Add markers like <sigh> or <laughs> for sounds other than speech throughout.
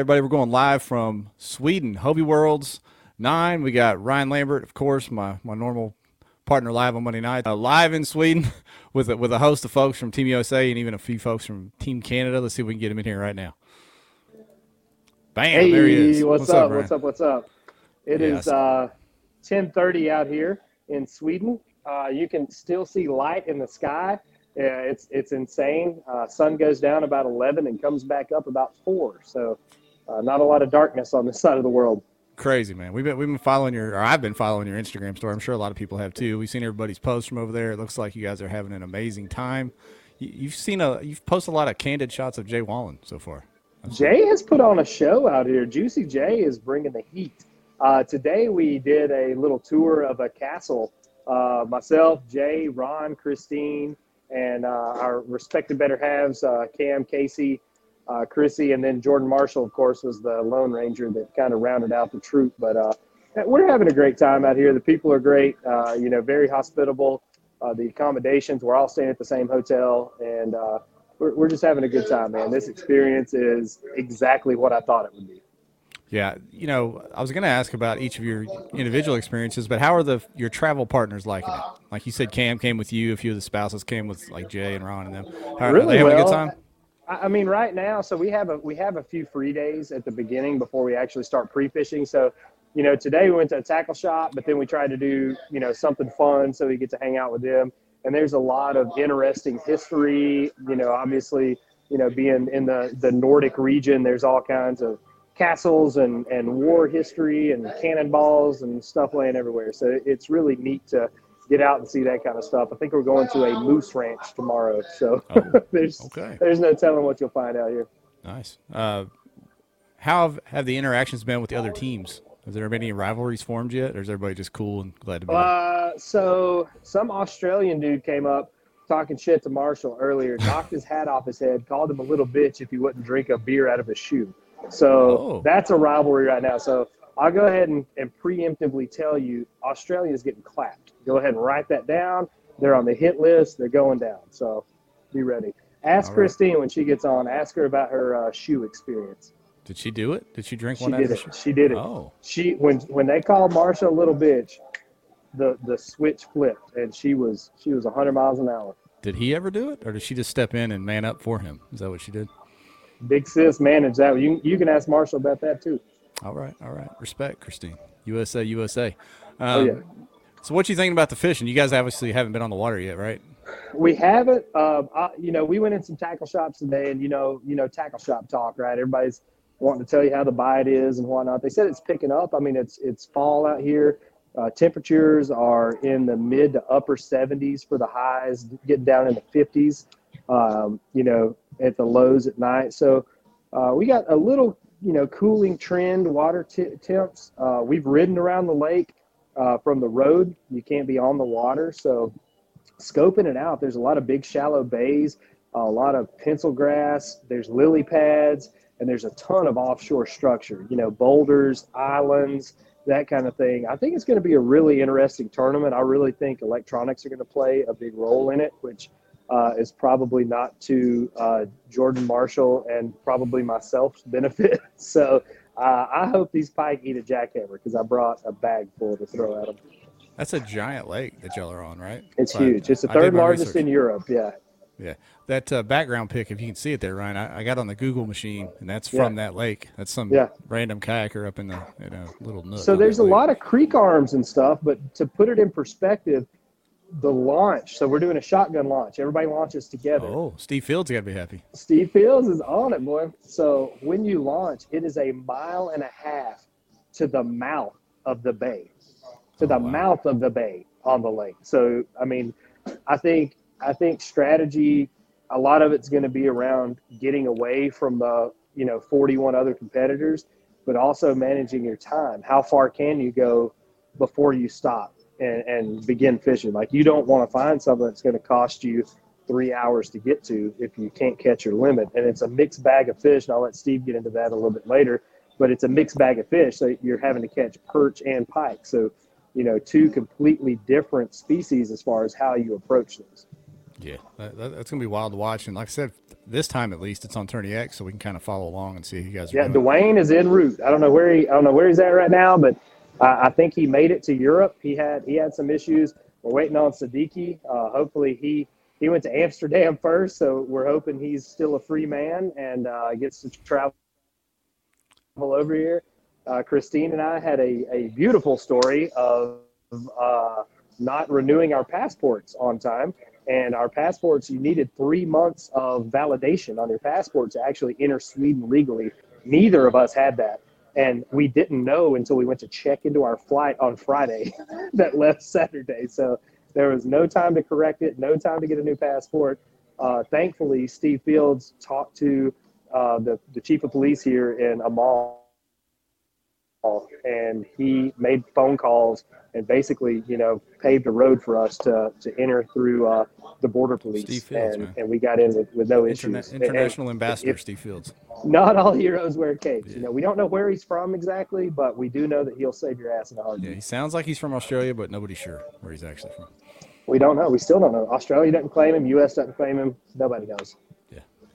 everybody, we're going live from Sweden, Hobie Worlds 9. We got Ryan Lambert, of course, my, my normal partner live on Monday night, uh, live in Sweden <laughs> with a, with a host of folks from Team USA and even a few folks from Team Canada. Let's see if we can get him in here right now. Bam, hey, there he is. What's, what's up? What's up? What's up? It Yes. is uh, 10:30 out here in Sweden. Uh, you can still see light in the sky. Yeah, it's it's insane. Uh, sun goes down about 11 and comes back up about four. So, uh, not a lot of darkness on this <laughs> side of the world. Crazy man. We've been we've been following your or I've been following your Instagram story. I'm sure a lot of people have too. We've seen everybody's posts from over there. It looks like you guys are having an amazing time. You, you've seen a you've posted a lot of candid shots of Jay Wallen so far. Jay has put on a show out here. Juicy Jay is bringing the heat. Uh, today we did a little tour of a castle. Uh, myself, Jay, Ron, Christine, and uh, our respected better halves, uh, Cam, Casey, uh, Chrissy, and then Jordan Marshall, of course, was the Lone Ranger that kind of rounded out the troop. But uh, we're having a great time out here. The people are great, uh, you know, very hospitable. Uh, the accommodations, we're all staying at the same hotel, and uh, we're, we're just having a good time, man. This experience is exactly what I thought it would be. Yeah, you know, I was going to ask about each of your individual experiences, but how are the your travel partners liking it? Like you said, Cam came with you. A few of the spouses came with like Jay and Ron and them. How, are Really they having a good time? I mean, right now, so we have a we have a few free days at the beginning before we actually start pre-fishing. So, you know, today we went to a tackle shop, but then we tried to do you know something fun so we get to hang out with them. And there's a lot of interesting history. You know, obviously, you know, being in the the Nordic region, there's all kinds of castles and and war history and cannonballs and stuff laying everywhere. So it's really neat to get out and see that kind of stuff. I think we're going to a moose ranch tomorrow. So Oh, <laughs> there's okay. there's no telling what you'll find out here. Nice. Uh, how have, have the interactions been with the other teams? Has there been any rivalries formed yet, or is everybody just cool and glad to be? Uh, so some Australian dude came up talking shit to Marshall earlier, <laughs> knocked his hat off his head, called him a little bitch if he wouldn't drink a beer out of his shoe. So Oh. that's a rivalry right now. So I'll go ahead and, and preemptively tell you Australia is getting clapped. Go ahead and write that down. They're on the hit list. They're going down. So be ready. Ask All right. Christine when she gets on. Ask her about her uh, shoe experience. Did she do it? Did she drink She one did it. She did it. Oh, she when when they called Marshall a little bitch, the the switch flipped and she was she was 100 miles an hour. did he ever do it, or did she just step in and man up for him? Is that what she did? Big sis managed that. You you can ask Marshall about that too. All right, all right. Respect, Christine. USA, USA. Um, Oh, yeah. So, what you thinking about the fishing? You guys obviously haven't been on the water yet, right? We haven't. Um, I, you know, we went in some tackle shops today, and you know, you know, tackle shop talk, right? Everybody's wanting to tell you how the bite is and whatnot. They said it's picking up. I mean, it's it's fall out here. Uh, temperatures are in the mid to upper 70s for the highs, getting down in the 50s. Um, you know, at the lows at night. So uh, we got a little, you know, cooling trend water t- temps. Uh, we've ridden around the lake uh, from the road. You can't be on the water, so scoping it out. There's a lot of big shallow bays, a lot of pencil grass. There's lily pads, and there's a ton of offshore structure. You know, boulders, islands, that kind of thing. I think it's going to be a really interesting tournament. I really think electronics are going to play a big role in it, which uh, is probably not to uh, Jordan Marshall and probably myself's benefit. <laughs> So uh, I hope these pike eat a jackhammer because I brought a bag full to throw at them. That's a giant lake that y'all are on, right? It's But huge. It's the third largest research. in Europe. Yeah. Yeah, that uh, background pic, if you can see it there, Ryan, I, I got on the Google machine, and that's from that lake. That's some Yeah. random kayaker up in the in a little nook. So there's a lot of creek arms and stuff, but to put it in perspective, the launch. So we're doing a shotgun launch. Everybody launches together. Oh, Steve Fields got to be happy. Steve Fields is on it, boy. So when you launch, it is a mile and a half to the mouth of the bay, to the Oh, wow. mouth of the bay on the lake. So I mean, I think I think strategy. A lot of it's going to be around getting away from the you know 41 other competitors, but also managing your time. How far can you go before you stop and, and begin fishing? Like you don't want to find something that's going to cost you three hours to get to if you can't catch your limit. And it's a mixed bag of fish. And I'll let Steve get into that a little bit later. But it's a mixed bag of fish. So you're having to catch perch and pike. So, you know, two completely different species as far as how you approach those. Yeah, that, that- that's gonna be wild to watch. And like I said, this time at least it's on Tourney X, so we can kind of follow along and see who you guys are. Yeah. Dwayne is en route. I don't know where he I don't know where he's at right now, but uh, I think he made it to Europe. He had he had some issues. We're waiting on Siddiqui. Uh, hopefully he he went to Amsterdam first, so we're hoping he's still a free man and uh, gets to travel over here. Uh, Christine and I had a, a beautiful story of uh, not renewing our passports on time. And our passports, you needed three months of validation on your passport to actually enter Sweden legally. Neither of us had that. And we didn't know until we went to check into our flight on Friday <laughs> that left Saturday. So there was no time to correct it, no time to get a new passport. Uh, thankfully, Steve Fields talked to uh, the, the chief of police here in Amal and he made phone calls and basically, you know, paved a road for us to, to enter through uh, the border police. Steve Fields, and, man. and we got in with, with no Interna- issues. international And ambassador if- Steve Fields. not all heroes wear capes. You know, we don't know where he's from exactly, but we do know that he'll save your ass in a heartbeat. Yeah, he sounds like he's from Australia, but nobody's sure where he's actually from. We don't know. We still don't know. Australia doesn't claim him. U.S. doesn't claim him. Nobody knows.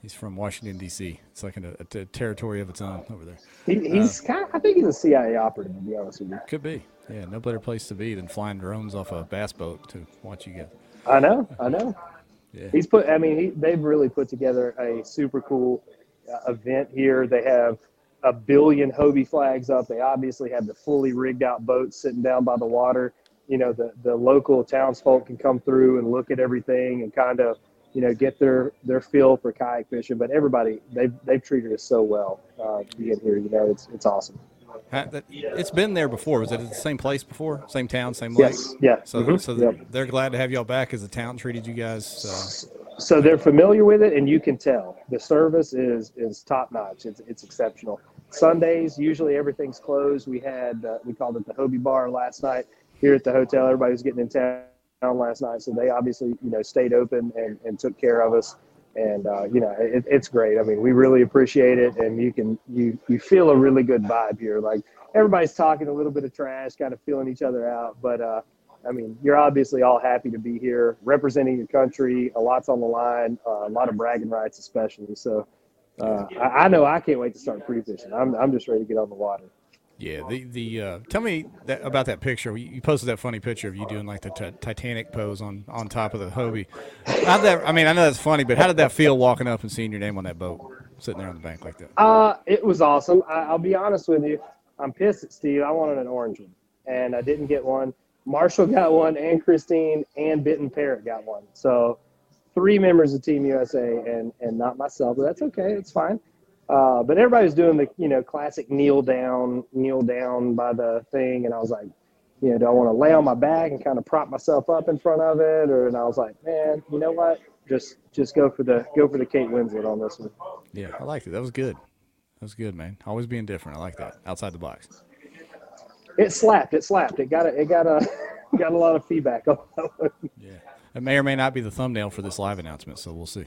He's from Washington D.C. It's like a, a, a territory of its own over there. He, he's kind of, I think he's a CIA operative, to be honest with you. Could be. Yeah, no better place to be than flying drones off a bass boat to watch you guys. I know. I know. Yeah. He's put. I mean, he, they've really put together a super cool uh, event here. They have a billion Hobie flags up. They obviously have the fully rigged out boats sitting down by the water. You know, the the local townsfolk can come through and look at everything and kind of, you know, get their their feel for kayak fishing. But everybody, they've they've treated us so well uh, being here. You know, it's it's awesome. It's been there before. Was it the same place before? Same town, same lake? Yes. Yeah. So, Mhm. so Yep. they're glad to have y'all back as the town treated you guys. Uh, so they're familiar with it and you can tell the service is is top notch it's, it's exceptional sundays usually everything's closed we had uh, we called it the hobie bar last night here at the hotel everybody was getting in town last night so they obviously you know stayed open and, and took care of us and uh, you know it, it's great i mean we really appreciate it and you can you you feel a really good vibe here like everybody's talking a little bit of trash kind of feeling each other out but uh I mean, you're obviously all happy to be here, representing your country. A lot's on the line, uh, a lot of bragging rights, especially. So, uh, I, I know I can't wait to start free fishing. I'm, I'm just ready to get on the water. Yeah. The the uh, tell me that, about that picture. You posted that funny picture of you doing like the t- Titanic pose on on top of the Hobie. That? I mean, I know that's funny, but how did that feel walking up and seeing your name on that boat, sitting there on the bank like that? Uh, it was awesome. I, I'll be honest with you. I'm pissed at Steve. I wanted an orange one, and I didn't get one. Marshall got one, and Christine and Bitten Parrott got one. So, three members of Team USA, and and not myself. But that's okay. It's fine. Uh, but everybody was doing the you know classic kneel down, kneel down by the thing, and I was like, you know, do I want to lay on my back and kind of prop myself up in front of it, or and I was like, man, you know what? Just just go for the go for the Kate Winslet on this one. Yeah, I liked it. That was good. That was good, man. Always being different. I like that. Outside the box. It slapped. It slapped. It got a, it got a <laughs> got a lot of feedback on that one. Yeah. It may or may not be the thumbnail for this live announcement, so we'll see.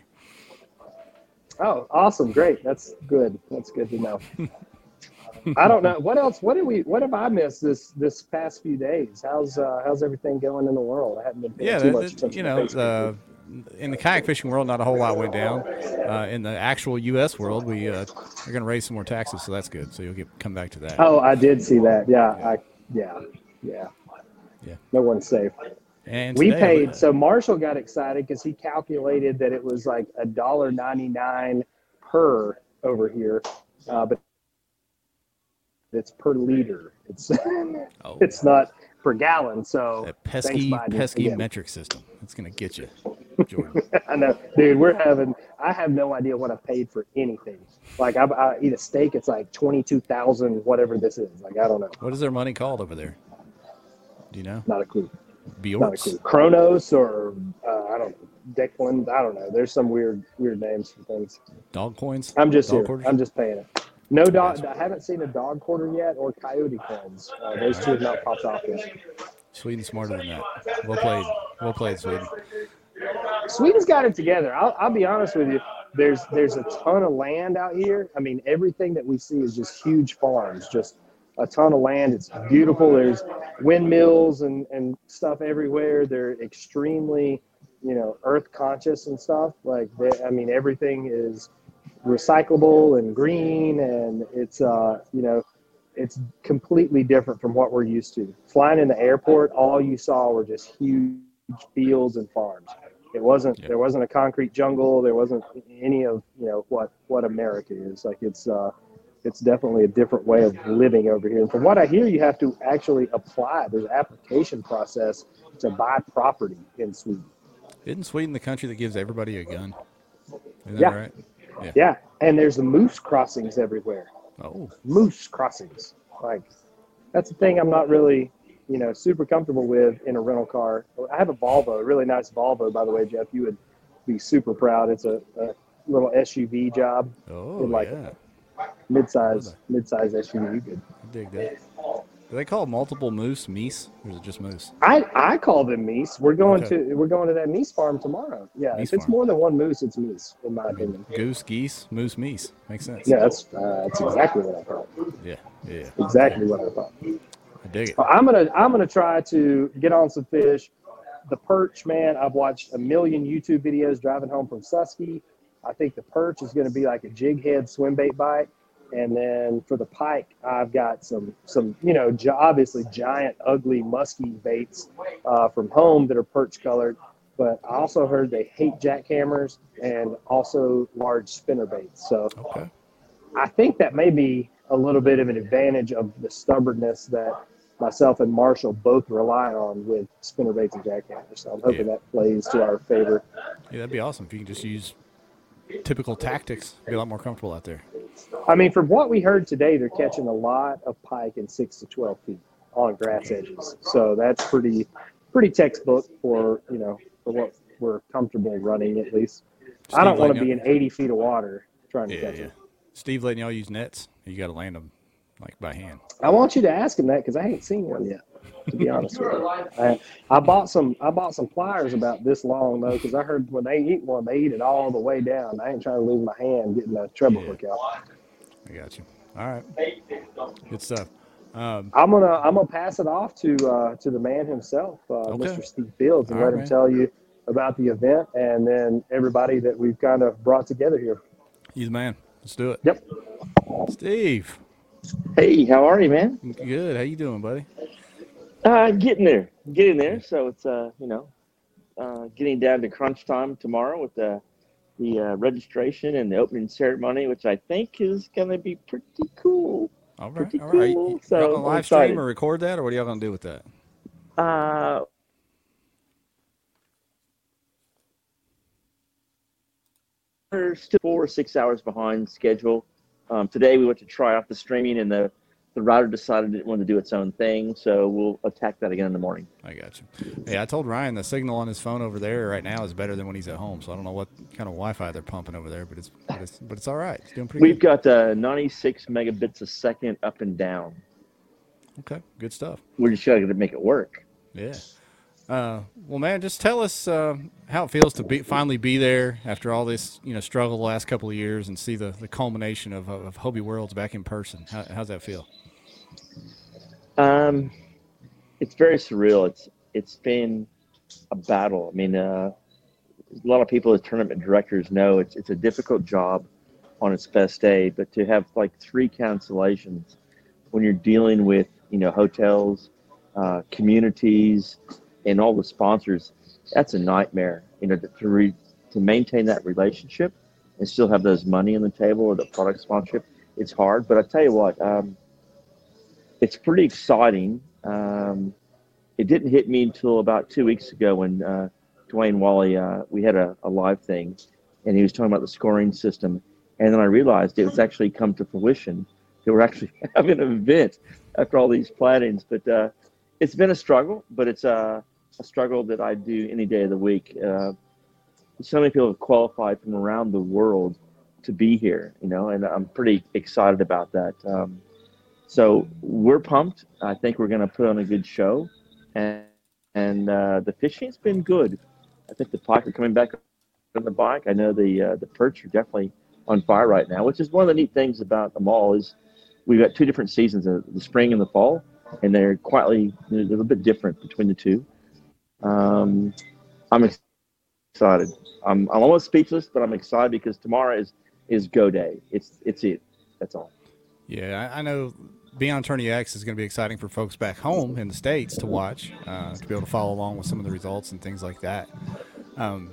Oh, awesome! Great. That's good. That's good to know. I don't know what else. What did we? What have I missed this this past few days? How's uh, how's everything going in the world? I haven't been paying Yeah, too much attention. you know, uh, in the kayak fishing world, not a whole lot went down. Uh, in the actual U.S. world, we uh, are going to raise some more taxes, so that's good. So you'll get come back to that. oh, I did see that. Yeah, I yeah yeah Yeah. No one's safe. And We today, paid. So Marshall got excited because he calculated that it was like a dollar ninety nine per over here, uh, but it's per liter. It's <laughs> Oh, it's not per gallon. So that pesky, pesky again. metric system. It's going to get you, <laughs> Jordan. I know, dude. We're having. I have no idea what I paid for anything. Like I, I eat a steak, it's like twenty two thousand, whatever this is. Like I don't know. what is their money called over there? Do you know? Not a clue. Bjorks. Kronos or uh, I don't know. Declan. I don't know. There's some weird weird names for things. Dog coins. I'm just Dog here. quarters? I'm just paying it. No dog. I haven't seen a dog quarter yet or coyote coins. Uh, those two have not popped off yet. Sweden's smarter than that. Well played. Well played, Sweden. Sweden's got it together. I'll, I'll be honest with you. There's there's a ton of land out here. I mean, everything that we see is just huge farms, just a ton of land. It's beautiful. There's windmills and, and stuff everywhere. They're extremely you know earth conscious and stuff. Like they, I mean, everything is recyclable and green, and it's uh, you know it's completely different from what we're used to. Flying in the airport, all you saw were just huge fields and farms. It wasn't there wasn't a concrete jungle. There wasn't any of you know what what America is like. It's uh, it's definitely a different way of living over here. And from what I hear, you have to actually apply. There's an application process to buy property in Sweden. Isn't Sweden the country that gives everybody a gun? Yeah. right? Yeah. Yeah, and there's the moose crossings everywhere. Oh. Moose crossings. Like that's the thing I'm not really, you know, super comfortable with in a rental car. I have a Volvo, a really nice Volvo, by the way, Jeff. You would be super proud. It's a, a little SUV job. Oh, like yeah. Mid-size, mid-size SUV. Good. I dig that. Do they call multiple moose meese, or is it just moose? I, I call them meese. We're going Okay. to we're going to that meese farm tomorrow. Yeah, Meese if it's farm. more than one moose, it's meese, in my opinion. Goose, geese, moose, meese. Makes sense. Yeah, that's uh, that's exactly what I thought. Yeah. Yeah. Exactly what I thought. I dig it. I'm gonna I'm gonna try to get on some fish. The perch, man, I've watched a million YouTube videos driving home from Susky. I think the perch is gonna be like a jig head swim bait bite. And then for the pike, I've got some some you know gi- obviously giant ugly musky baits uh, from home that are perch colored. But I also heard they hate jackhammers and also large spinner baits. So Okay. I think that may be a little bit of an advantage of the stubbornness that myself and Marshall both rely on with spinner baits and jackhammers. So I'm hoping Yeah. that plays to our favor. Yeah, that'd be awesome if you can just use typical tactics. Be a lot more comfortable out there. I mean, from what we heard today, they're catching a lot of pike in six to twelve feet on grass edges. So that's pretty pretty textbook for you know for what we're comfortable running at least. I don't want to be in 80 feet of water trying to Yeah, catch yeah. them. Steve letting y'all use nets. You got to land them like by hand. I want you to ask him that because I ain't seen one yet. To be honest with you, I, I bought some. I bought some pliers about this long though, because I heard when they eat one, they eat it all the way down. I ain't trying to lose my hand getting a treble hook out. I got you. All right. Good stuff. Um, I'm gonna I'm gonna pass it off to uh, to the man himself, uh, Okay. Mr. Steve Fields, and All let right, him tell you about the event and then everybody that we've kind of brought together here. you the man. Let's do it. Yep. Steve. Hey, how are you, man? Good. How you doing, buddy? Uh, getting there, getting there. So it's uh, you know, uh, getting down to crunch time tomorrow with the the uh, registration and the opening ceremony, which I think is gonna be pretty cool. All right. Pretty All right. cool. So, gonna live stream or record that, or what are y'all gonna do with that? Uh, we're still four or six hours behind schedule. Um, today we went to try out the streaming, and the the router decided it wanted to do its own thing, so we'll attack that again in the morning. I got you. Yeah, I told Ryan the signal on his phone over there right now is better than when he's at home. So I don't know what kind of Wi-Fi they're pumping over there, but it's but it's, but it's all right. It's doing pretty We've good. got uh, 96 megabits a second up and down. Okay, good stuff. We're just trying to make it work. Yeah. Uh, well, man, just tell us uh, how it feels to be finally be there after all this, you know, struggle the last couple of years and see the, the culmination of, of Hobie Worlds back in person. How, how's that feel? Um, it's very surreal. It's it's been a battle. I mean, uh, a lot of people as tournament directors know it's it's a difficult job on its best day, but to have like three cancellations when you're dealing with you know hotels, uh, communities, and all the sponsors, that's a nightmare. You know, to re, to maintain that relationship and still have those money on the table or the product sponsorship, it's hard. But I tell you what. Um, it's pretty exciting. Um, it didn't hit me until about two weeks ago when uh, Dwayne Wally, uh, we had a, a live thing, and he was talking about the scoring system, and then I realized it was actually come to fruition. They were actually <laughs> having an event after all these plannings, but uh, it's been a struggle, but it's a, a struggle that I do any day of the week. Uh, so many people have qualified from around the world to be here, you know, and I'm pretty excited about that. Um, so we're pumped. I think we're going to put on a good show, and and uh, the fishing's been good. I think the pike are coming back on the bike. I know the uh, the perch are definitely on fire right now, which is one of the neat things about them all is we've got two different seasons, uh, the spring and the fall, and they're quietly a little bit different between the two. Um, I'm excited. I'm, I'm almost speechless, but I'm excited because tomorrow is is go day. It's it's it. That's all. Yeah, I know on Tourney X is going to be exciting for folks back home in the states to watch, uh, to be able to follow along with some of the results and things like that. Um,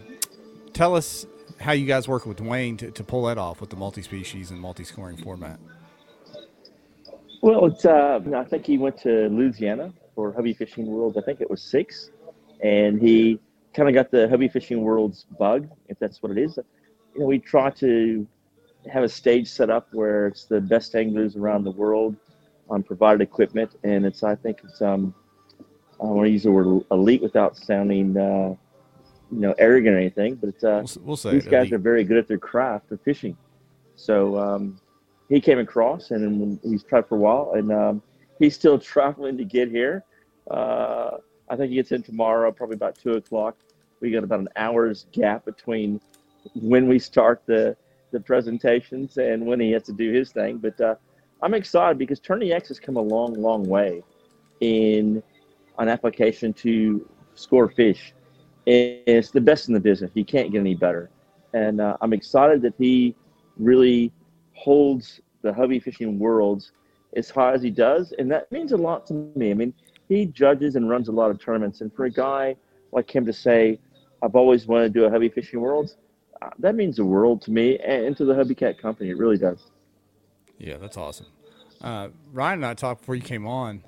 tell us how you guys work with Dwayne to, to pull that off with the multi-species and multi-scoring format. Well, it's uh, I think he went to Louisiana for Hobie Fishing World. I think it was six, and he kind of got the Hobie Fishing World's bug, if that's what it is. You know, we try to have a stage set up where it's the best anglers around the world on provided equipment, and it's I think it's um I want to use the word elite without sounding uh, you know arrogant or anything, but it's uh, We'll, we'll say these guys elite. are very good at their craft of fishing. So um, he came across and he's tried for a while, and um, he's still <laughs> traveling to get here. Uh, I think he gets in tomorrow, probably about two o'clock. We got about an hour's gap between when we start the the presentations and when he has to do his thing. But uh, I'm excited because Tourney X has come a long, long way in an application to score fish. It's the best in the business. You can't get any better. And uh, I'm excited that he really holds the Hobie fishing worlds as high as he does. And that means a lot to me. I mean, he judges and runs a lot of tournaments. And for a guy like him to say, I've always wanted to do a Hobie fishing worlds, uh, that means the world to me and, and to the Hobie Cat company. It really does. Yeah, that's awesome. Uh, Ryan and I talked before you came on.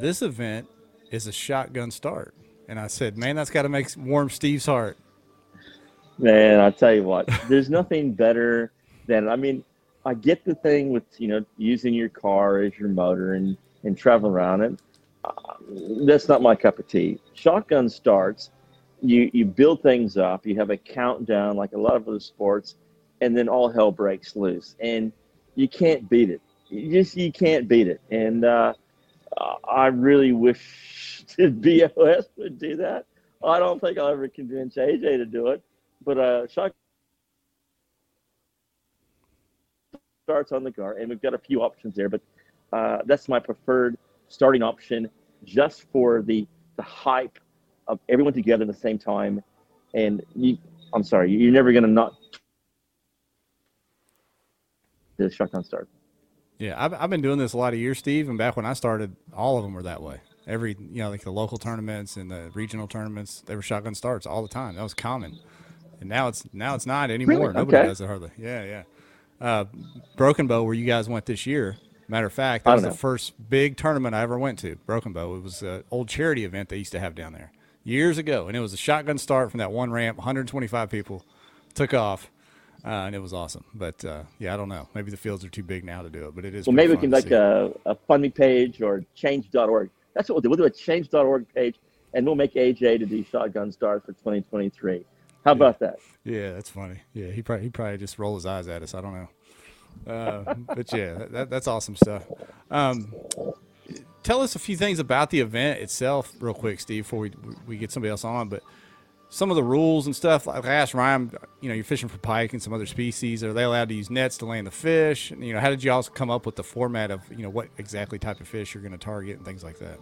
This event is a shotgun start, and I said, "Man, that's got to make warm Steve's heart." Man, I tell you what, there's nothing better than I mean, I get the thing with you know using your car as your motor and and traveling around it. Uh, that's not my cup of tea. Shotgun starts, you you build things up. You have a countdown like a lot of other sports, and then all hell breaks loose, and you can't beat it. You just you can't beat it. And uh, I really wish <laughs> that BOS would do that. I don't think I'll ever convince AJ to do it but uh, shot starts on the car, and we've got a few options there, but uh, that's my preferred starting option, just for the the hype of everyone together at the same time. And you, I'm sorry, you're never gonna not the shotgun start. Yeah, I've, I've been doing this a lot of years, Steve, and back when I started, all of them were that way. Every, you know, like the local tournaments and the regional tournaments, they were shotgun starts all the time. That was common, and now it's now it's not anymore. Really? Nobody Okay. does it hardly. Yeah, yeah. Uh, Broken Bow, where you guys went this year. Matter of fact, that was don't the first big tournament I ever went to. Broken Bow. It was an old charity event they used to have down there years ago, and it was a shotgun start from that one ramp. 125 people took off. Uh, and it was awesome, but uh, yeah, I don't know. Maybe the fields are too big now to do it, but it is. Well, maybe we can like a, a fund me page or change.org. That's what we'll do. We'll do a change.org page, and we'll make AJ to do shotgun stars for 2023. How about that? Yeah, that's funny. Yeah, he probably he probably just roll his eyes at us. I don't know, uh, but yeah, that, that's awesome stuff. Um, tell us a few things about the event itself, real quick, Steve, before we we get somebody else on. But some of the rules and stuff. Like I asked Ryan, you know, you're fishing for pike and some other species. Are they allowed to use nets to land the fish? And, you know, how did you also come up with the format of you know what exactly type of fish you're going to target and things like that?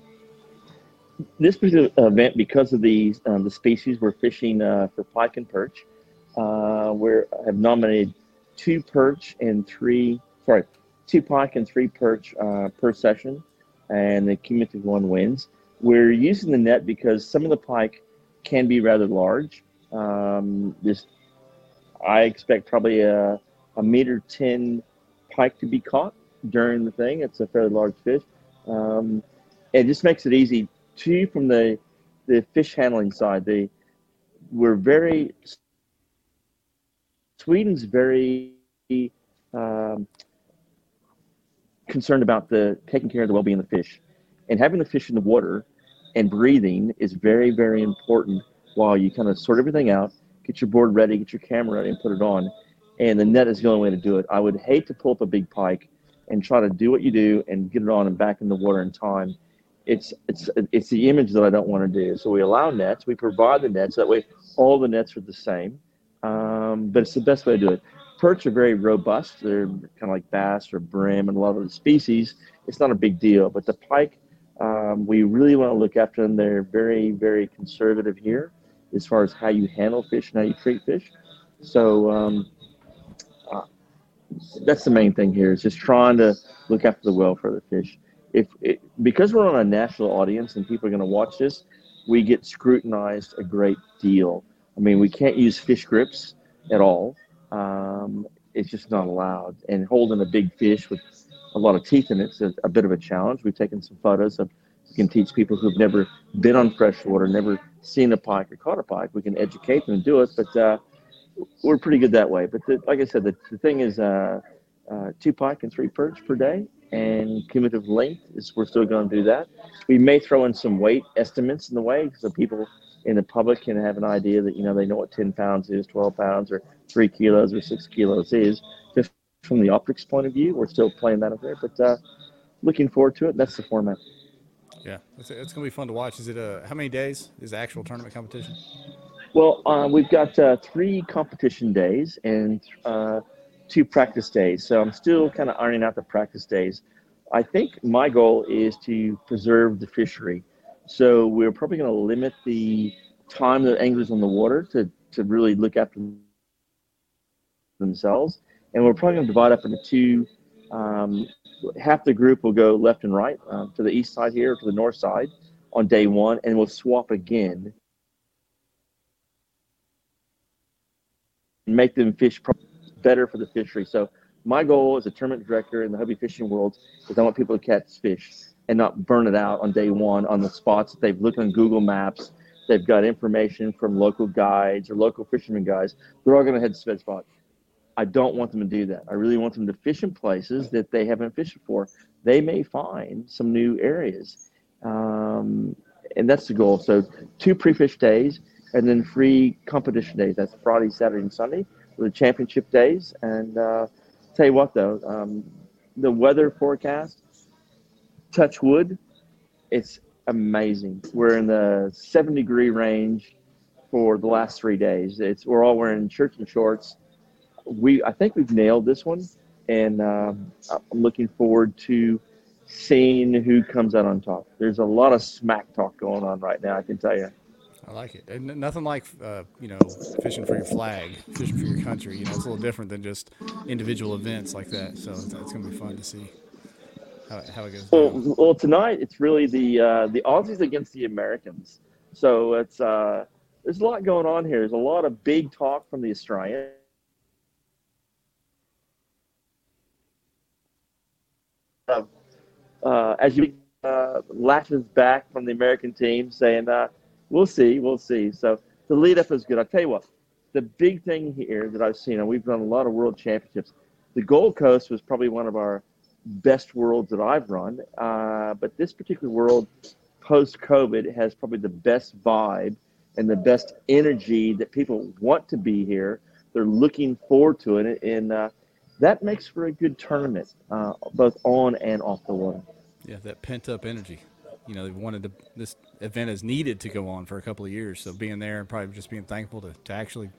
this particular event, because of the um, the species we're fishing uh, for pike and perch, uh, we have nominated two perch and three, sorry, two pike and three perch uh, per session, and the cumulative one wins. We're using the net because some of the pike can be rather large. Um, this, I expect probably a, a meter ten pike to be caught during the thing. It's a fairly large fish. Um, it just makes it easy two from the the fish handling side. They we're very Sweden's very um, concerned about the taking care of the well-being of the fish, and having the fish in the water and breathing is very very important. While you kind of sort everything out, get your board ready, get your camera ready, and put it on. And the net is the only way to do it. I would hate to pull up a big pike and try to do what you do and get it on and back in the water in time it's it's it's the image that I don't want to do. So we allow nets. We provide the nets. That way, all the nets are the same. Um, but it's the best way to do it. Perch are very robust. They're kind of like bass or brim and a lot of the species. It's not a big deal. But the pike, um, we really want to look after them. They're very very conservative here, as far as how you handle fish and how you treat fish. So um, uh, that's the main thing here is just trying to look after the welfare of the fish. If it, because we're on a national audience and people are going to watch this, we get scrutinized a great deal. I mean, we can't use fish grips at all. Um, it's just not allowed. And holding a big fish with a lot of teeth in it's a, a bit of a challenge. We've taken some photos of we can teach people who've never been on freshwater, never seen a pike or caught a pike. We can educate them and do it, but uh, we're pretty good that way. But the, like I said, the, the thing is uh, uh, two pike and three perch per day, and cumulative length is we're still going to do that. We may throw in some weight estimates in the way so people in the public can have an idea that you know they know what 10 pounds is, 12 pounds, or three kilos or six kilos is. Just from the optics point of view, we're still playing that up there, but uh, looking forward to it. That's the format. Yeah, it's, it's going to be fun to watch. Is it a how many days is the actual tournament competition? Well, uh, we've got uh, three competition days and uh, two practice days. So I'm still kind of ironing out the practice days. I think my goal is to preserve the fishery. So we're probably going to limit the time that anglers on the water to, to really look after themselves. And we're probably going to divide up into two. Um, half the group will go left and right uh, to the east side here, to the north side on day one, and we'll swap again. And Make them fish better for the fishery. So my goal as a tournament director in the Hobie fishing world is I want people to catch fish and not burn it out on day one on the spots that they've looked on Google Maps. They've got information from local guides or local fishermen guys. They're all going to head to sped spot. I don't want them to do that. I really want them to fish in places that they haven't fished before. They may find some new areas. Um, and that's the goal. So two pre-fish days and then free competition days. That's Friday, Saturday, and Sunday the championship days. And uh, tell you what, though, um, the weather forecast, touch wood, it's amazing. We're in the seven degree range for the last three days. It's we're all wearing shirts and shorts we I think we've nailed this one, and um, I'm looking forward to seeing who comes out on top. There's a lot of smack talk going on right now. I can tell you. I like it. And nothing like uh, you know fishing for your flag, fishing for your country. You know, it's a little different than just individual events like that. So it's, it's going to be fun to see how, how it goes. Well, well, tonight it's really the uh, the Aussies against the Americans. So it's uh, there's a lot going on here. There's a lot of big talk from the Australians. Uh, as you uh, lashes back from the American team saying, uh, we'll see, we'll see. So the lead up is good. I'll tell you what, the big thing here that I've seen, and we've done a lot of world championships, the Gold Coast was probably one of our best worlds that I've run. Uh, but this particular world, post COVID, has probably the best vibe and the best energy that people want to be here. They're looking forward to it. And uh, that makes for a good tournament, uh, both on and off the water. Yeah, that pent up energy. You know, they wanted to, this event is needed to go on for a couple of years. So being there and probably just being thankful to, to actually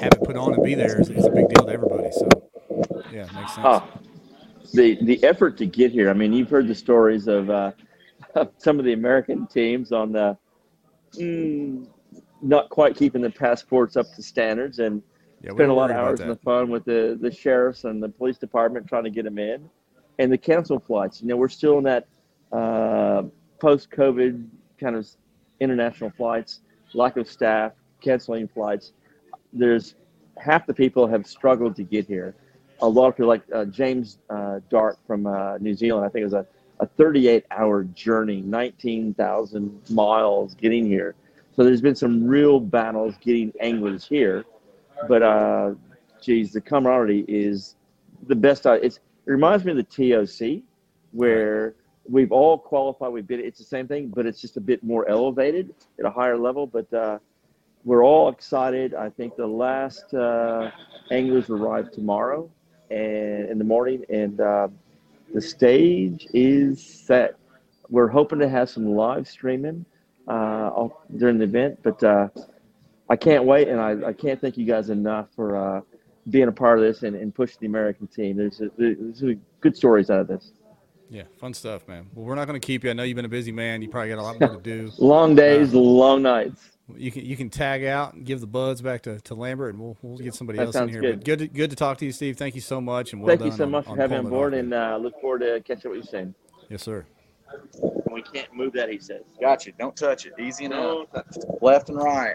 have it put on and be there is, is a big deal to everybody. So, yeah, makes sense. Oh, the the effort to get here. I mean, you've heard the stories of, uh, <laughs> some of the American teams on the mm, not quite keeping the passports up to standards and yeah, spent a lot of hours on the phone with the, the sheriffs and the police department trying to get them in, and the cancel flights. You know, we're still in that uh, post-COVID kind of international flights, lack of staff, canceling flights. There's half the people have struggled to get here. A lot of people, like uh, James uh, Dart from uh, New Zealand, I think it was a, a 38 hour journey, 19,000 miles getting here. So there's been some real battles getting anglers here but uh, geez, the camaraderie is the best. I, it's, it reminds me of the TOC, where we've all qualified. We've been. It's the same thing, but it's just a bit more elevated at a higher level. But uh, we're all excited. I think the last uh, anglers arrive tomorrow and in the morning, and uh, the stage is set. We're hoping to have some live streaming uh, during the event, but uh, I can't wait, and I, I can't thank you guys enough for uh, being a part of this and, and pushing the American team. There's, a, there's a good stories out of this. Yeah, fun stuff, man. Well, we're not going to keep you. I know you've been a busy man. You probably got a lot more to do. <laughs> long days, uh, long nights. You can you can tag out and give the buds back to, to Lambert, and we'll we'll get somebody That else in here. good. But good to, good to talk to you, Steve. Thank you so much, and well Thank you so on- much for having me on board, and uh, look forward to catching what you're saying. yes, sir. We can't move that, he says. Gotcha. Don't touch it. Easy enough. Left and right.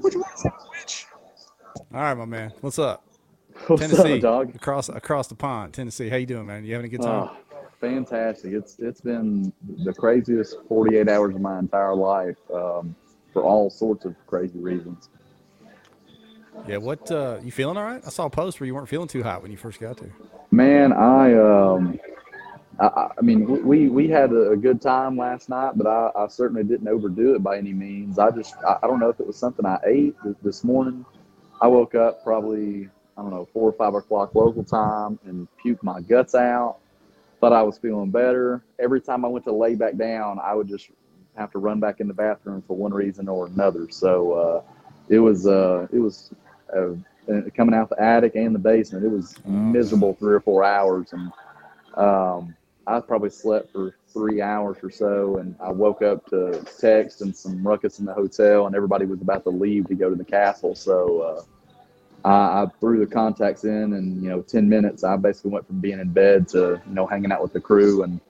Which one is which? All right, my man. What's up? <laughs> What's Tennessee, up, dog? across across the pond, Tennessee. How you doing, man? You having a good time? Oh, fantastic. It's it's been the craziest 48 hours of my entire life um, for all sorts of crazy reasons. yeah. What uh, you feeling all right? I saw a post where you weren't feeling too hot when you first got there. Man, I um, I- I, mean, we we had a, good time last night, but I, I certainly didn't overdo it by any means. I just I, I don't know if it was something I ate this morning. I woke up probably I don't know four or five o'clock local time and puked my guts out. Thought I was feeling better. Every time I went to lay back down, I would just have to run back in the bathroom for one reason or another. So uh, it was uh, it was uh, coming out the attic and the basement. It was Oh. miserable three or four hours, and um, I probably slept for three hours or so. And I woke up to text and some ruckus in the hotel, and everybody was about to leave to go to the castle. So uh, I, I threw the contacts in, and you know, ten minutes, I basically went from being in bed to you know hanging out with the crew and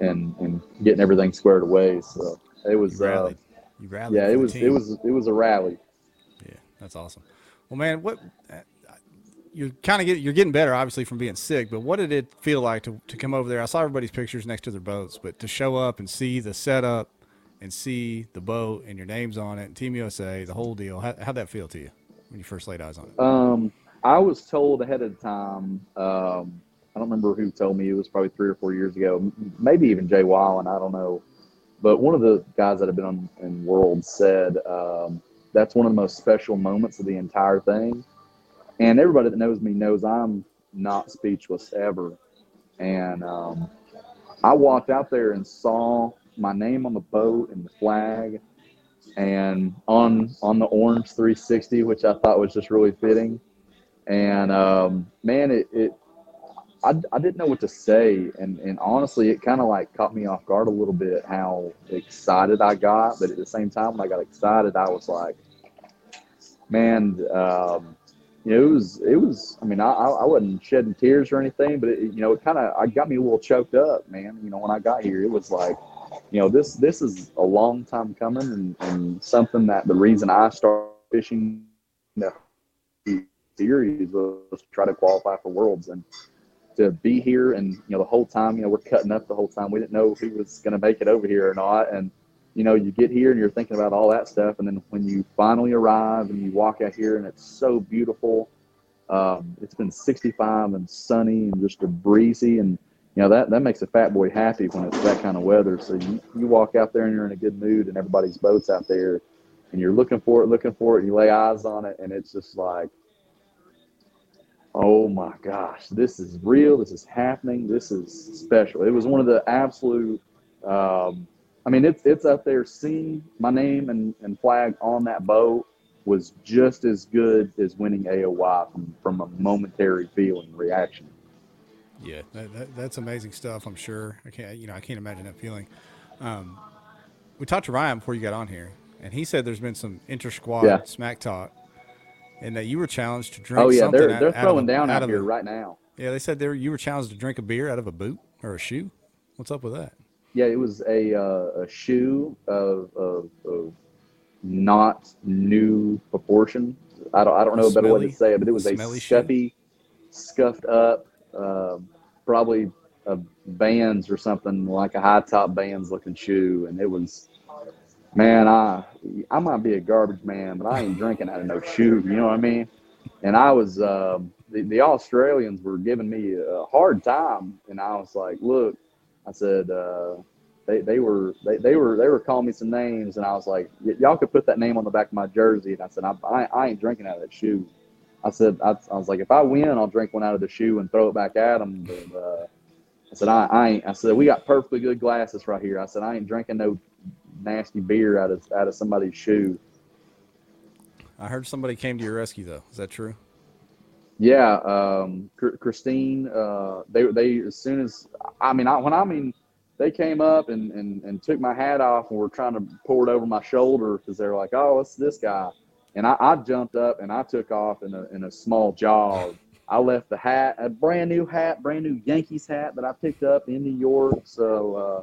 and and getting everything squared away. So it You was. Uh. You rallied. yeah, it was it was it was a rally. Yeah, that's awesome. Well, man, what uh, you're kind of get you're getting better, obviously, from being sick. But what did it feel like to, to come over there? I saw everybody's pictures next to their boats, but to show up and see the setup and see the boat and your names on it, and Team USA, the whole deal. How, how'd that feel to you when you first laid eyes on it? Um, I was told ahead of time. Um, I don't remember who told me. It was probably three or four years ago. Maybe even Jay Wallen. I don't know. But one of the guys that have been on in World said um, that's one of the most special moments of the entire thing. And everybody that knows me knows I'm not speechless ever. And um, I walked out there and saw my name on the boat and the flag and on on the orange 360 which i thought was just really fitting. And um, man it, it I, I didn't know what to say. And, and honestly it kind of like caught me off guard a little bit how excited i got. But at the same time when i got excited i was like man um, you know, it was it was i mean i i wasn't shedding tears or anything but it, you know it kind of i got me a little choked up man. You know when i got here it was like you know this this is a long time coming and, and something that the reason i started fishing the series was to try to qualify for worlds and to be here and you know the whole time you know we're cutting up the whole time. We didn't know who was going to make it over here or not. And you know you get here and you're thinking about all that stuff and then when you finally arrive and you walk out here and it's so beautiful um, it's been 65 and sunny and just a breezy and you know that that makes a fat boy happy when it's that kind of weather. So you, you walk out there and you're in a good mood and everybody's boats out there and you're looking for it looking for it and you lay eyes on it and it's just like oh my gosh this is real this is happening this is special. It was one of the absolute um, i mean it's it's up there seeing my name and, and flag on that boat was just as good as winning aoy from, from a momentary feeling reaction Yeah, that, that, that's amazing stuff. I'm sure. I can't, you know, I can't imagine that feeling. Um, we talked to Ryan before you got on here, and he said there's been some inter squad Yeah. smack talk, and that you were challenged to drink. oh yeah they're out- they're out of throwing down out, of here a- right now Yeah, they said there you were challenged to drink a beer out of a boot or a shoe. What's up with that? Yeah, it was a uh, a shoe of, of, of not new proportion. I don't I don't know a better way to say it, but it was a smelly shoe? scuffy, scuffed up, uh, probably a Vans or something like a high top Vans looking shoe, and it was. Man, I I might be a garbage man, but I ain't drinking out of no shoe. You know what I mean? And I was um, the the Australians were giving me a hard time, and I was like, "Look," I said, uh, they, they were they, they were they were calling me some names, and I was like, "Y- y'all could put that name on the back of my jersey. And I said, I, I, I ain't drinking out of that shoe. I said, I, I was like, if I win, I'll drink one out of the shoe and throw it back at them. Uh, I said, I, I ain't. I said, we got perfectly good glasses right here. I said, I ain't drinking no nasty beer out of out of somebody's shoe. I heard somebody came to your rescue though. Is that true? Yeah, um, Christine. Uh, they they as soon as I mean, I, when I mean they came up and, and, and took my hat off and were trying to pour it over my shoulder because they're like, oh, it's this guy. And I, I jumped up and I took off in a, in a small jog. I left the hat, a brand new hat, brand new Yankees hat that I picked up in New York. So, uh,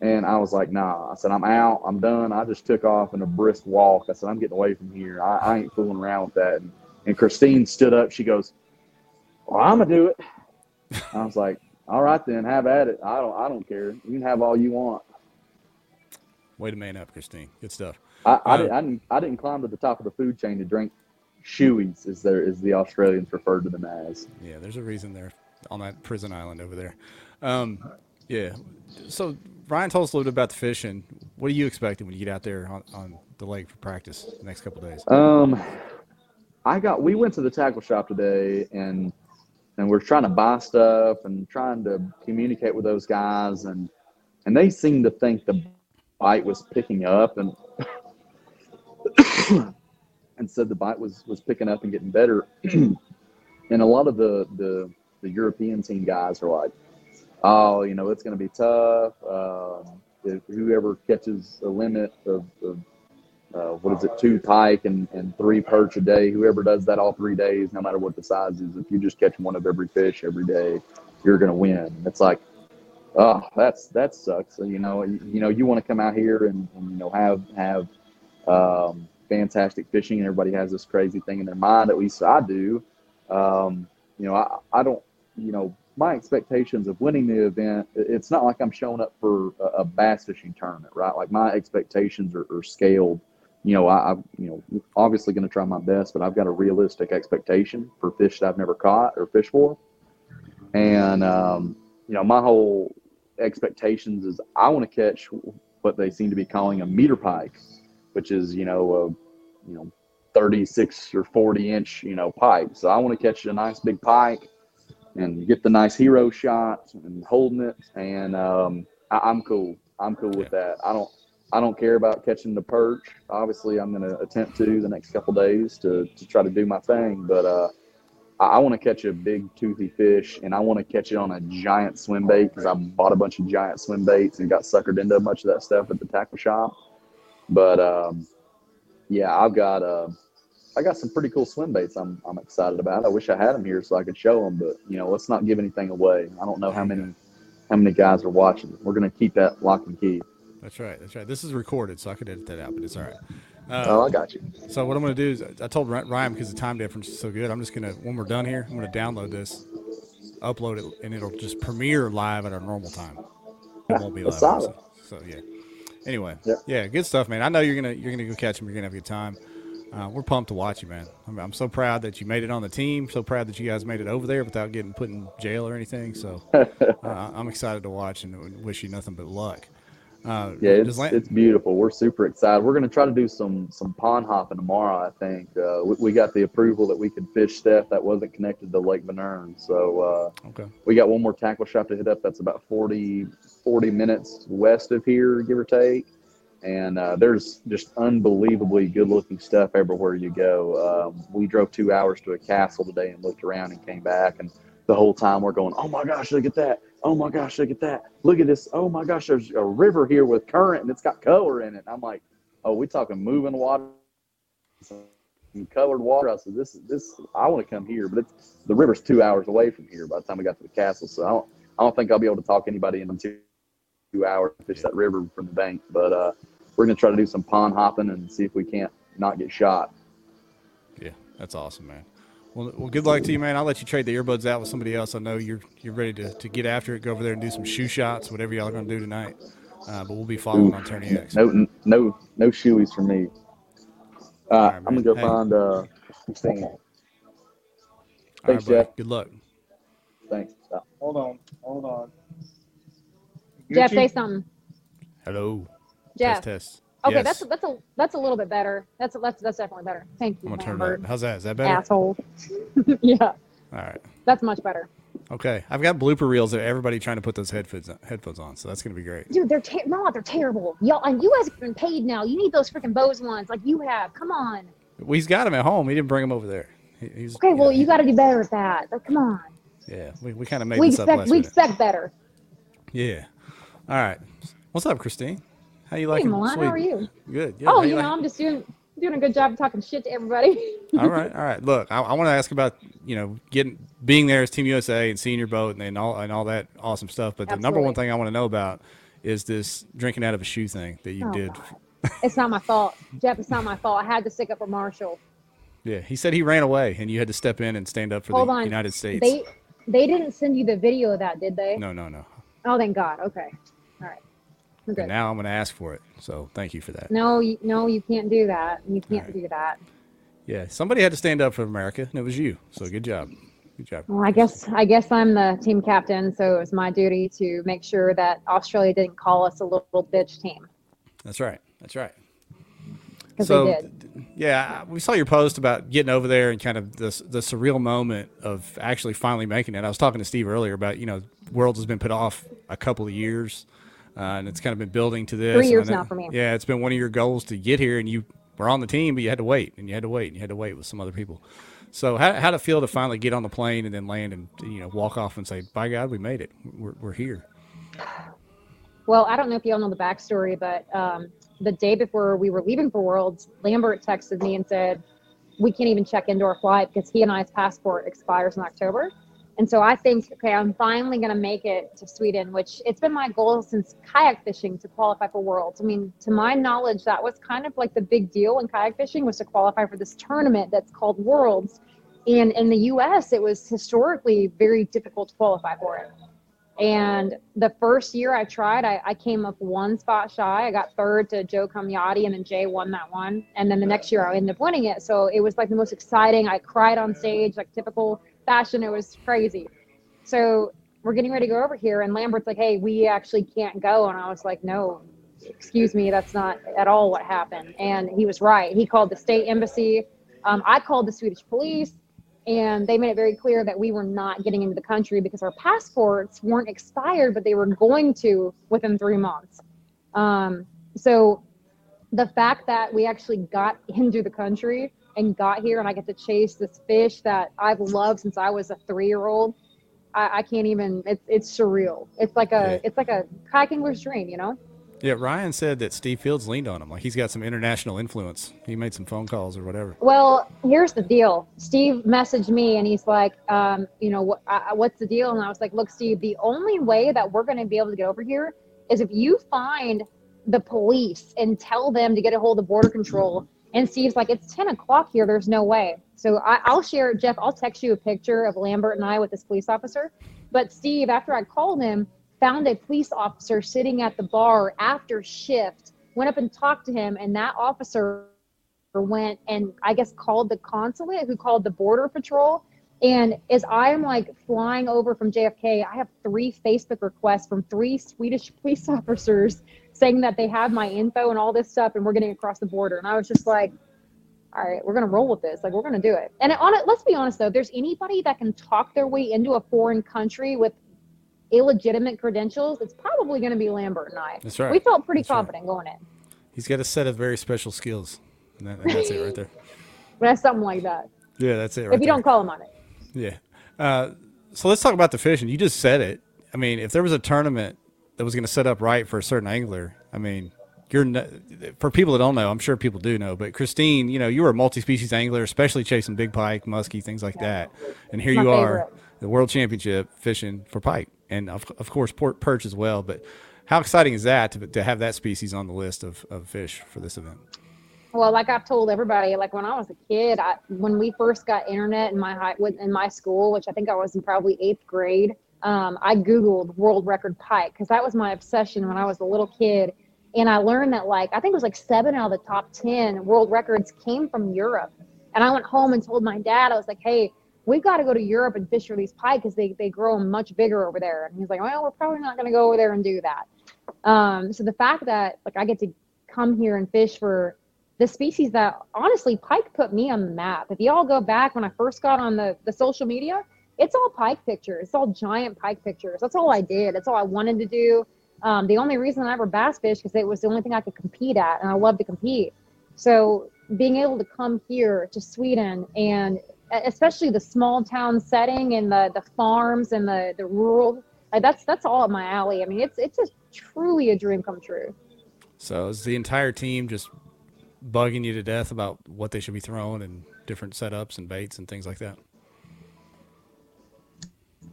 and I was like, nah. I said, I'm out. I'm done. I just took off in a brisk walk. I said, I'm getting away from here. I, I ain't fooling around with that. And, and Christine stood up. She goes, well, I'm gonna do it. I was like, all right then, have at it. I don't I don't care. You can have all you want. Way to man up, Christine. Good stuff. I, I, Uh, didn't, I didn't I didn't climb to the top of the food chain to drink shoeies, as there as the Australians referred to them as. Yeah, there's a reason they're on that prison island over there. Um, yeah. So Ryan told us a little bit about the fishing. What are you expecting when you get out there on, on the lake for practice the next couple of days? Um, I got we went to the tackle shop today and and we're trying to buy stuff and trying to communicate with those guys and and they seemed to think the bite was picking up and <coughs> and said the bite was was picking up and getting better. <clears throat> And a lot of the the the European team guys are like oh you know it's going to be tough um, if whoever catches a limit of, of uh, what is it, two pike and, and three perch a day. Whoever does that all three days, no matter what the size is, if you just catch one of every fish every day, you're going to win. It's like, oh, that's that sucks. You know, you, you know, you want to come out here and, and you know have have um, fantastic fishing, and everybody has this crazy thing in their mind. At least I do. Um, you know, I, I don't. You know, my expectations of winning the event. It's not like I'm showing up for a, a bass fishing tournament, right? Like my expectations are, are scaled you know, I, I you know, obviously going to try my best, but I've got a realistic expectation for fish that I've never caught or fished for. And, um, you know, my whole expectations is I want to catch what they seem to be calling a meter pike, which is, you know, a, you know, 36 or 40 inch, you know, pike. So I want to catch a nice big pike and get the nice hero shot and holding it. And, um, I, I'm cool. I'm cool with that. I don't, I don't care about catching the perch. Obviously, I'm going to attempt to the next couple days to, to try to do my thing. But uh, I, I want to catch a big toothy fish, and I want to catch it on a giant swim bait because I bought a bunch of giant swim baits and got suckered into a bunch of that stuff at the tackle shop. But um, yeah, I've got uh, I got some pretty cool swim baits. I'm I'm excited about. I wish I had them here so I could show them, but you know, let's not give anything away. I don't know how many how many guys are watching. We're going to keep that lock and key. That's right. That's right. This is recorded, so I could edit that out, but it's all right. Oh, Uh, I got you. so what I'm going to do is I told Ryan because the time difference is so good. I'm just going to when we're done here, I'm going to download this, upload it, and it'll just premiere live at our normal time. It won't be live. Solid. So yeah. Anyway, Yeah. yeah, good stuff, man. I know you're gonna you're gonna go catch him. You're gonna have a good time. Uh, we're pumped to watch you, man. I'm, I'm so proud that you made it on the team. So proud that you guys made it over there without getting put in jail or anything. So <laughs> uh, I'm excited to watch and wish you nothing but luck. Uh, Yeah, it's, Lan- it's beautiful. We're super excited. We're going to try to do some some pond hopping tomorrow. I think uh, we, we got the approval that we could fish stuff that wasn't connected to Lake Vänern. So uh, okay. we got one more tackle shop to hit up. That's about 40, 40 minutes west of here, give or take. And uh, there's just unbelievably good looking stuff everywhere you go. Um, we drove two hours to a castle today and looked around and came back. And the whole time we're going, oh my gosh, look at that. Oh my gosh, look at that. Look at this. Oh my gosh, there's a river here with current and it's got color in it. I'm like, oh, we talking moving water, some colored water. I said, this, is this, I want to come here, but it's, the river's two hours away from here by the time we got to the castle. So I don't, I don't think I'll be able to talk anybody into two, two hours to fish that river from the bank. But uh, we're going to try to do some pond hopping and see if we can't not get shot. Yeah, that's awesome, man. Well, well, good luck to you, man. I'll let you trade the earbuds out with somebody else. I know you're you're ready to, to get after it. Go over there and do some shoe shots, whatever y'all are gonna do tonight. Uh, but we'll be following on Tourney X. No, no, no shoeies for me. Uh, All right, I'm gonna go Hey. find uh, Christine. All right, Thanks, buddy. Jeff. Good luck. Thanks. Bye. Hold on, hold on. Jeff, say something. Hello. Jeff. Test test. Okay, Yes. that's that's a that's a little bit better. That's that's that's definitely better. Thank you, I'm gonna turn that. How's that? Is that better? Asshole. <laughs> yeah, All right. that's much better. Okay. I've got blooper reels of everybody trying to put those headphones headphones on, so that's gonna be great. Dude, they're ter- no, they're terrible. Y'all, and you guys have been paid now. You need those freaking Bose ones, like you have. Come on. Well, he's got them at home. He didn't bring them over there. He, he's Okay, well, yeah, you got to do better at that. Like, come on. Yeah, we, we kind of made We this up expect last we minute. expect better. Yeah. All right. What's up, Christine? How you Hey, liking Milan, how are you? Good. Yeah, oh, you like- know, I'm just doing doing a good job of talking shit to everybody. <laughs> all right, all right. Look, I, I want to ask about you know getting being there as Team USA and seeing your boat and, and all and all that awesome stuff. But the number one thing I want to know about is this drinking out of a shoe thing that you Oh, did. It's not my fault, Jeff. It's not my fault. I had to stick up for Marshall. Yeah, he said he ran away and you had to step in and stand up for Hold the on. United States. They they didn't send you the video of that, did they? no, no, no. Oh, thank God. Okay. All right. We're And now I'm going to ask for it. So thank you for that. No, you, no, you can't do that. You can't right. do that. Yeah, somebody had to stand up for America, and it was you. So good job. Good job. Well, I guess I guess I'm the team captain, so it was my duty to make sure that Australia didn't call us a little bitch team That's right. That's right. so, did. yeah, we saw your post about getting over there and kind of the the surreal moment of actually finally making it. I was talking to Steve earlier about you know Worlds has been put off a couple of years, and it's kind of been building to this. Three years now for me. Yeah, it's been one of your goals to get here, and you were on the team, but you had to wait, and you had to wait, and you had to wait with some other people. So how how it feel to finally get on the plane and then land and you know walk off and say, "By God, we made it. We're we're here." Well, I don't know if you all know the backstory, but um, the day before we were leaving for Worlds, Lambert texted me and said, We can't even check into our flight because he and I's passport expires in October. And so I think, okay, I'm finally going to make it to Sweden, which it's been my goal since kayak fishing to qualify for Worlds. I mean, to my knowledge, that was kind of like the big deal in kayak fishing was to qualify for this tournament that's called Worlds. And in the US, it was historically very difficult to qualify for it. And the first year I tried, I, I came up one spot shy. I got third to Joe Camiotti, and then Jay won that one. And then the next year I ended up winning it. So it was like the most exciting. I cried on stage, like typical fashion. It was crazy. So we're getting ready to go over here, and Lambert's like, "Hey, we actually can't go." And I was like, "No, excuse me, that's not at all what happened." And he was right. He called the state embassy. Um, I called the Swedish police and they made it very clear that we were not getting into the country because our passports weren't expired, but they were going to within three months. Um, so the fact that we actually got <laughs> into the country and got here and I get to chase this fish that I've loved since I was a three year old, I, I can't even, it's, it's surreal. It's like a, Yeah. it's like a kayak angler's dream, you know? Yeah, Ryan said that Steve Fields leaned on him. Like he's got some international influence. He made some phone calls or whatever. Well, here's the deal. Steve messaged me and he's like, um, you know, what, I, what's the deal? And I was like, look, Steve, the only way that we're going to be able to get over here is if you find the police and tell them to get a hold of border control. And Steve's like, it's 10 o'clock here. There's no way. So I, I'll share, Jeff, I'll text you a picture of Lambert and I with this police officer. But Steve, after I called him, found a police officer sitting at the bar after shift, went up and talked to him, and that officer went and I guess called the consulate, who called the border patrol. And as I'm like flying over from JFK, I have three Facebook requests from three Swedish <laughs> police officers saying that they have my info and all this stuff, and we're getting across the border. And I was just like, all right, we're gonna roll with this. Like we're gonna do it. And on it, let's be honest though, if there's anybody that can talk their way into a foreign country with illegitimate credentials, it's probably gonna be Lambert and I. That's right. We felt pretty That's right. confident going in. He's got a set of very special skills, and, that, and that's it right there. <laughs> That's something like that. Yeah, that's it right if you there. don't call him on it. Yeah. Uh, so let's talk about the fishing. You just said it. I mean, if there was a tournament that was going to set up right for a certain angler, I mean, you're for people that don't know. I'm sure people do know, but Christine, you know, you were a multi-species angler, especially chasing big pike, muskie, things like that. And here My you are, the world championship fishing for pike, and of, of course port perch as well. But how exciting is that to, to have that species on the list of, of fish for this event? Well, like I've told everybody, like when I was a kid, I, when we first got internet in my high, in my school, which I think I was in probably eighth grade, um, I Googled world record pike because that was my obsession when I was a little kid. And I learned that like, I think it was like seven out of the top 10 world records came from Europe. And I went home and told my dad, I was like, hey, we've got to go to Europe and fish for these pike because they, they grow much bigger over there. And he's like, well, we're probably not going to go over there and do that. Um, so the fact that like I get to come here and fish for the species that honestly pike put me on the map. If y'all go back when I first got on the, the social media, it's all pike pictures. It's all giant pike pictures. That's all I did. That's all I wanted to do. Um, the only reason I ever bass fish because it was the only thing I could compete at, and I love to compete. So being able to come here to Sweden and especially the small town setting and the the farms and the the rural Like that's that's all up my alley. I mean, it's it's just truly a dream come true. So is the entire team just bugging you to death about what they should be throwing and different setups and baits and things like that?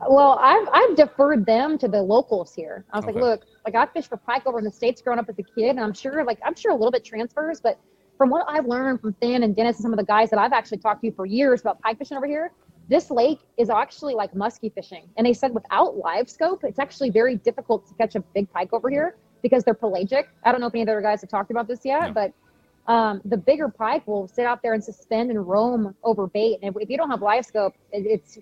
Well, I've I've deferred them to the locals here. I was Okay. like, look, like I fished for pike over in the states growing up as a kid, and I'm sure like I'm sure a little bit transfers, but from what I've learned from Finn and Dennis and some of the guys that I've actually talked to for years about pike fishing over here, this lake is actually like musky fishing. And they said without live scope, it's actually very difficult to catch a big pike over here because they're pelagic. I don't know if any other guys have talked about this yet, No. but um, the bigger pike will sit out there and suspend and roam over bait. And if, if you don't have live scope, it, it's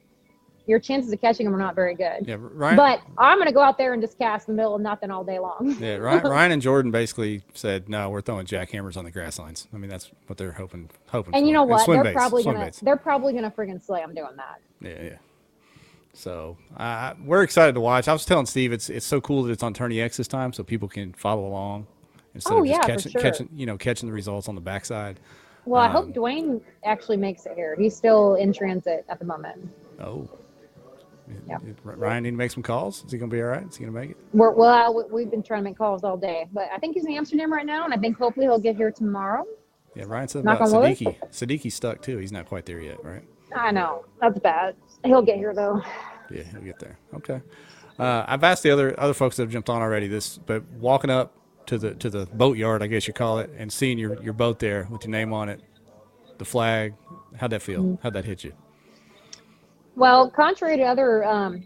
your chances of catching them are not very good. Yeah, Ryan. But I'm going to go out there and just cast in the middle of nothing all day long. yeah, Ryan, <laughs> Ryan and Jordan basically said, "No, we're throwing jackhammers on the grass lines." I mean, that's what they're hoping hoping. And for. you know what? They're baits, probably gonna they're probably gonna friggin' slam doing that. Yeah, yeah. So uh, we're excited to watch. I was telling Steve it's it's so cool that it's on Tourney X this time, so people can follow along instead Oh, of just yeah, catching sure. catching you know catching the results on the backside. Well, I Um, hope Dwayne actually makes it here. He's still in transit at the moment. Oh. Yeah. Ryan need to make some calls. Is he gonna be all right? Is he gonna make it? We're, well, we- we've been trying to make calls all day, but I think he's in Amsterdam right now, and I think hopefully he'll get here tomorrow. Yeah, Ryan said Knock about. Siddiqui. Siddiqui's stuck too. He's not quite there yet, right? I know that's bad. He'll get here though. Yeah, he'll get there. Okay. Uh, I've asked the other other folks that have jumped on already this, but walking up to the to the boat yard, I guess you call it, and seeing your your boat there with your name on it, the flag, how'd that feel? Mm. How'd that hit you? Well, contrary to other um,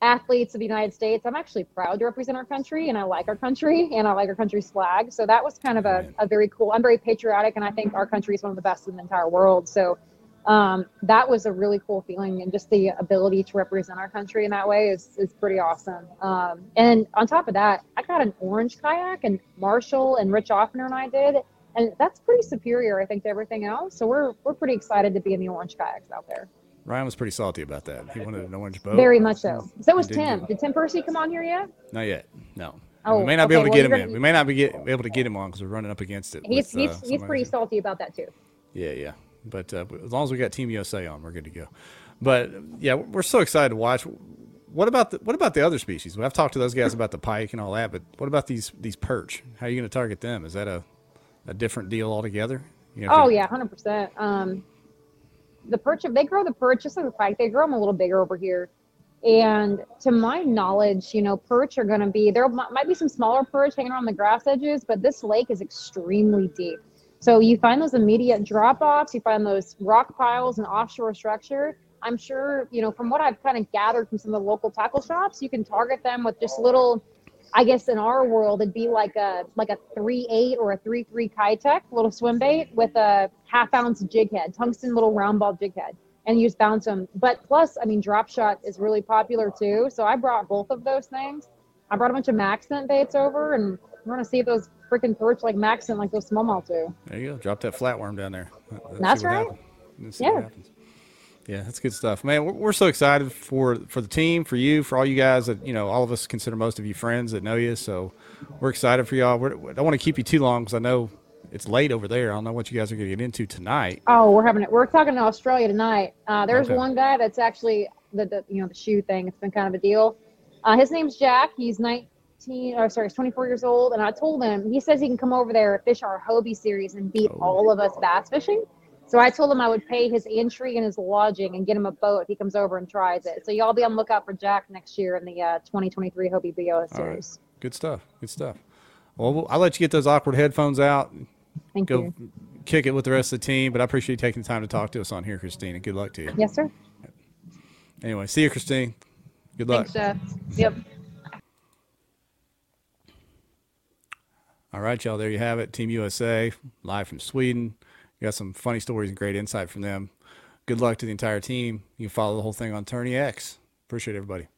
athletes of the United States, I'm actually proud to represent our country, and I like our country, and I like our country's flag. So that was kind of a, a very cool. I'm very patriotic, and I think our country is one of the best in the entire world. So um, that was a really cool feeling, and just the ability to represent our country in that way is is pretty awesome. Um, and on top of that, I got an orange kayak, and Marshall and Rich Offner and I did. And that's pretty superior, I think, to everything else. So we're we're pretty excited to be in the orange kayaks out there. Ryan was pretty salty about that. He wanted an orange boat. Very much so. So was Tim. Did Tim Percy come on here yet? Not yet. No. Oh, we may not be able to well, get him in. We may not be get, able to get him on because we're running up against it. He's with, he's uh, he's pretty salty about that too. Yeah, yeah. But uh, as long as we got Team USA on, we're good to go. But yeah, we're so excited to watch. What about the what about the other species? I've talked to those guys about the pike and all that, but what about these these perch? How are you going to target them? Is that a a different deal altogether? You know, Oh yeah, hundred percent. Um, the perch they grow the perch just like the pike. They grow them a little bigger over here. And to my knowledge, you know, perch are going to be there. Might be some smaller perch hanging around the grass edges, but this lake is extremely deep. So you find those immediate drop offs. You find those rock piles and offshore structure. I'm sure, you know, from what I've kind of gathered from some of the local tackle shops, you can target them with just little. I guess in our world, it'd be like a like a three eight or a three three Keitech little swim bait with a half ounce jig head, tungsten little round ball jig head, and you just bounce them. But plus, I mean, drop shot is really popular too. So I brought both of those things. I brought a bunch of Maxent baits over, and we're gonna see if those freaking perch like Maxent like those smallmouth do. there you go. Drop that flatworm down there. Let's That's right. Yeah. Yeah, that's good stuff, man. We're, we're so excited for for the team, for you, for all you guys that you know. All of us consider most of you friends that know you, so we're excited for y'all. We're, I don't want to keep you too long because I know it's late over there. I don't know what you guys are going to get into tonight. Oh, we're having it. We're talking to Australia tonight. Uh, there's Okay. one guy that's actually the, the you know the shoe thing. It's been kind of a deal. Uh, his name's Jack. He's 19. Or sorry, he's 24 years old. And I told him he says he can come over there fish our Hobie series and beat Oh. all of us bass fishing. So I told him I would pay his entry and his lodging and get him a boat if he comes over and tries it. So y'all be on the lookout for Jack next year in the uh, 2023 Hobie BOS right. series. Good stuff. Good stuff. Well, we'll- I'll let you get those awkward headphones out. Thank Go you. kick it with the rest of the team. But I appreciate you taking the time to talk to us on here, Christine. And good luck to you. Yes, sir. Anyway, see you, Christine. Good luck. Thanks, Jeff. Yep. All right, y'all. There you have it. Team USA, live from Sweden. You got some funny stories and great insight from them. Good luck to the entire team. You can follow the whole thing on Tourney X. Appreciate everybody.